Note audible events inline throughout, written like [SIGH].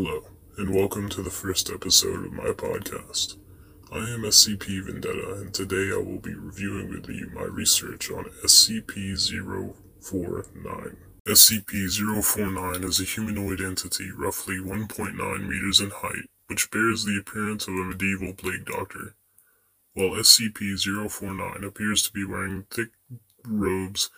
Hello, and welcome to the first episode of my podcast. I am SCP Vendetta, and today I will be reviewing with you my research on SCP 049. SCP 049 is a humanoid entity roughly 1.9 meters in height, which bears the appearance of a medieval plague doctor. While SCP 049 appears to be wearing thick robes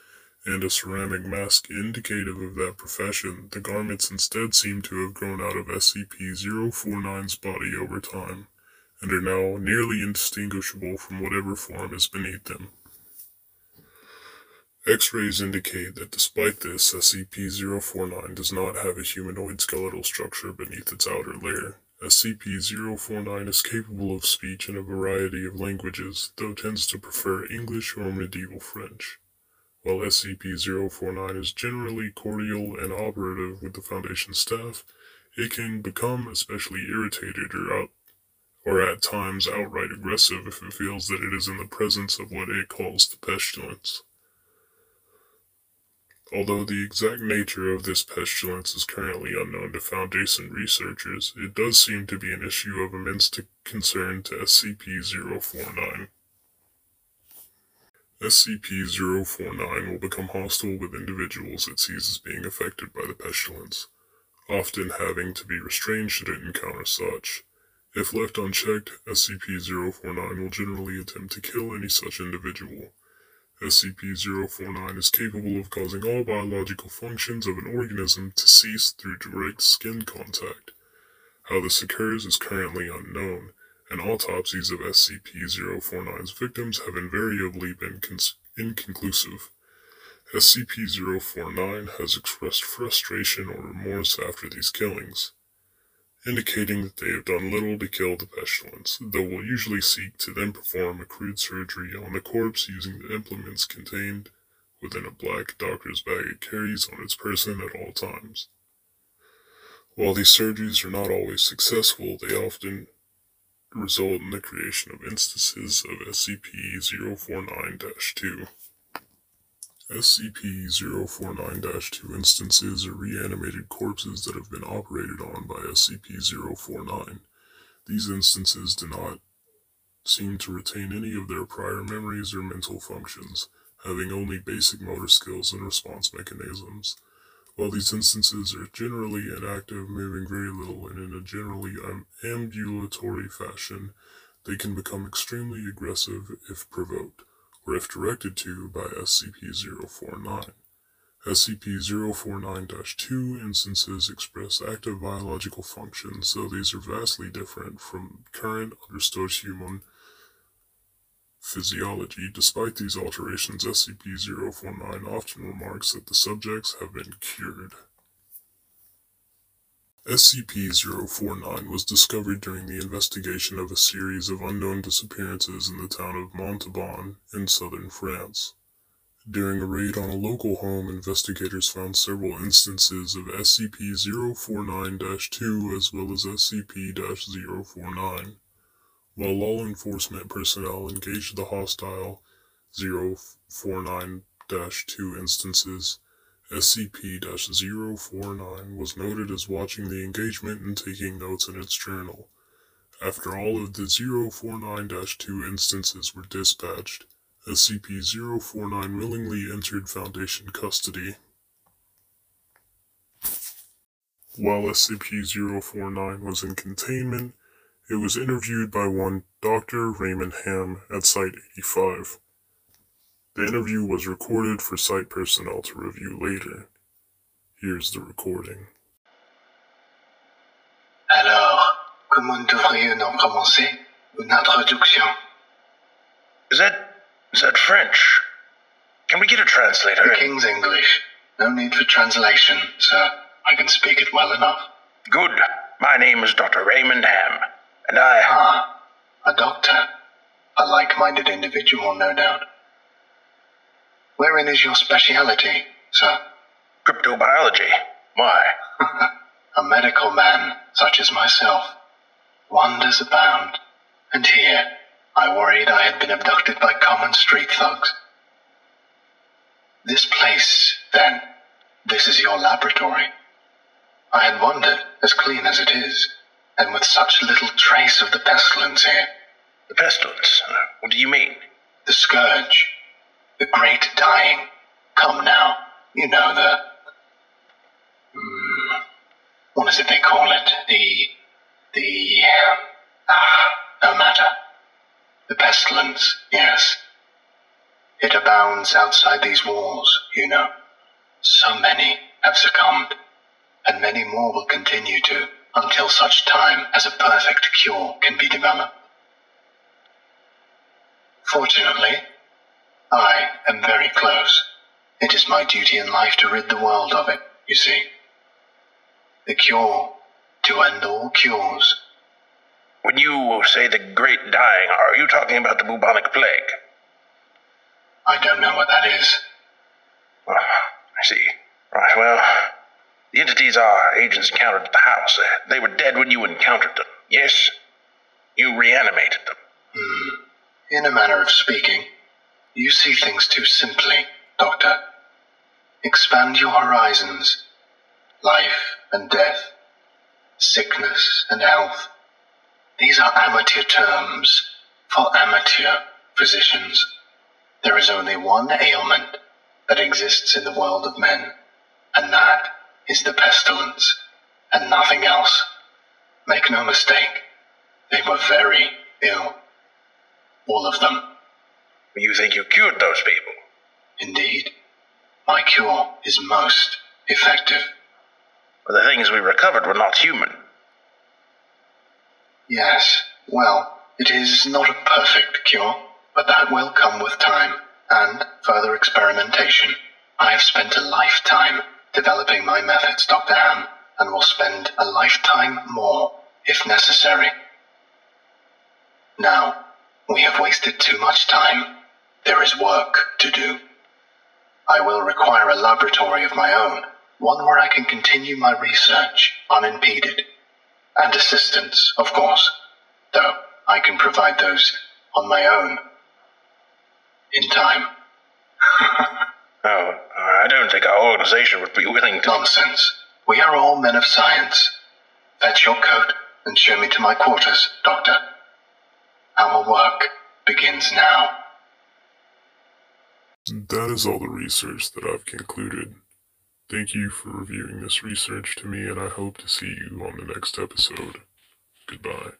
and a ceramic mask indicative of that profession, the garments instead seem to have grown out of SCP-049's body over time, and are now nearly indistinguishable from whatever form is beneath them. X-rays indicate that despite this, SCP-049 does not have a humanoid skeletal structure beneath its outer layer. SCP-049 is capable of speech in a variety of languages, though tends to prefer English or medieval French. While SCP-049 is generally cordial and operative with the Foundation staff, it can become especially irritated or out or at times outright aggressive if it feels that it is in the presence of what it calls the pestilence. Although the exact nature of this pestilence is currently unknown to Foundation researchers, it does seem to be an issue of immense concern to SCP-049. SCP-049 will become hostile with individuals it sees as being affected by the pestilence, often having to be restrained should it encounter such. If left unchecked, SCP-049 will generally attempt to kill any such individual. SCP-049 is capable of causing all biological functions of an organism to cease through direct skin contact. How this occurs is currently unknown, and autopsies of SCP-049's victims have invariably been inconclusive. SCP-049 has expressed frustration or remorse after these killings, indicating that they have done little to kill the pestilence, though will usually seek to then perform a crude surgery on the corpse using the implements contained within a black doctor's bag it carries on its person at all times. While these surgeries are not always successful, they often result in the creation of instances of SCP-049-2. SCP-049-2 instances are reanimated corpses that have been operated on by SCP-049. These instances do not seem to retain any of their prior memories or mental functions, having only basic motor skills and response mechanisms. While these instances are generally inactive, moving very little, and in a generally um, ambulatory fashion, they can become extremely aggressive if provoked, or if directed to by SCP-049. SCP-049-2 instances express active biological functions, though these are vastly different from current understood human physiology. Despite these alterations, SCP-049 often remarks that the subjects have been cured. SCP-049 was discovered during the investigation of a series of unknown disappearances in the town of Montauban in southern France. During a raid on a local home, investigators found several instances of SCP-049-2 as well as SCP-049. While law enforcement personnel engaged the hostile 049-2 instances, SCP-049 was noted as watching the engagement and taking notes in its journal. After all of the 049-2 instances were dispatched, SCP-049 willingly entered Foundation custody. While SCP-049 was in containment, it was interviewed by one Dr. Raymond Ham at Site 85. The interview was recorded for site personnel to review later. Here's the recording. Alors, comment devrions-nous commencer une introduction? Is that is that French? Can we get a translator? The King's English. No need for translation, sir. I can speak it well enough. Good. My name is Dr. Raymond Ham. And I. Ah, a doctor. A like minded individual, no doubt. Wherein is your speciality, sir? Cryptobiology. Why? [LAUGHS] a medical man, such as myself. Wonders abound. And here, I worried I had been abducted by common street thugs. This place, then, this is your laboratory. I had wondered, as clean as it is, and with such little trace of the pestilence here. The pestilence? What do you mean? The scourge. The great dying. Come now. You know the. Mm, what is it they call it? The. The. Ah, no matter. The pestilence, yes. It abounds outside these walls, you know. So many have succumbed, and many more will continue to until such time as a perfect cure can be developed. Fortunately, I am very close. It is my duty in life to rid the world of it, you see. The cure to end all cures. When you say the great dying, are you talking about the bubonic plague? I don't know what that is. Ah, I see. Right, well, the entities our agents encountered at the house, uh, they were dead when you encountered them, yes? You reanimated them. Hmm. In a manner of speaking, you see things too simply, Doctor. Expand your horizons. Life and death, sickness and health. These are amateur terms for amateur physicians. There is only one ailment that exists in the world of men, and that is the pestilence, and nothing else. Make no mistake, they were very ill. All of them. You think you cured those people? Indeed. My cure is most effective. But the things we recovered were not human. Yes, well, it is not a perfect cure, but that will come with time and further experimentation. I have spent a lifetime developing my methods, Dr. Ham, and will spend a lifetime more if necessary. Now, we have wasted too much time. There is work to do. I will require a laboratory of my own, one where I can continue my research unimpeded. And assistance, of course, though I can provide those on my own. In time. [LAUGHS] Oh, I don't think our organization would be willing to. Nonsense. We are all men of science. Fetch your coat and show me to my quarters, Doctor. Our work begins now. That is all the research that I've concluded. Thank you for reviewing this research to me, and I hope to see you on the next episode. Goodbye.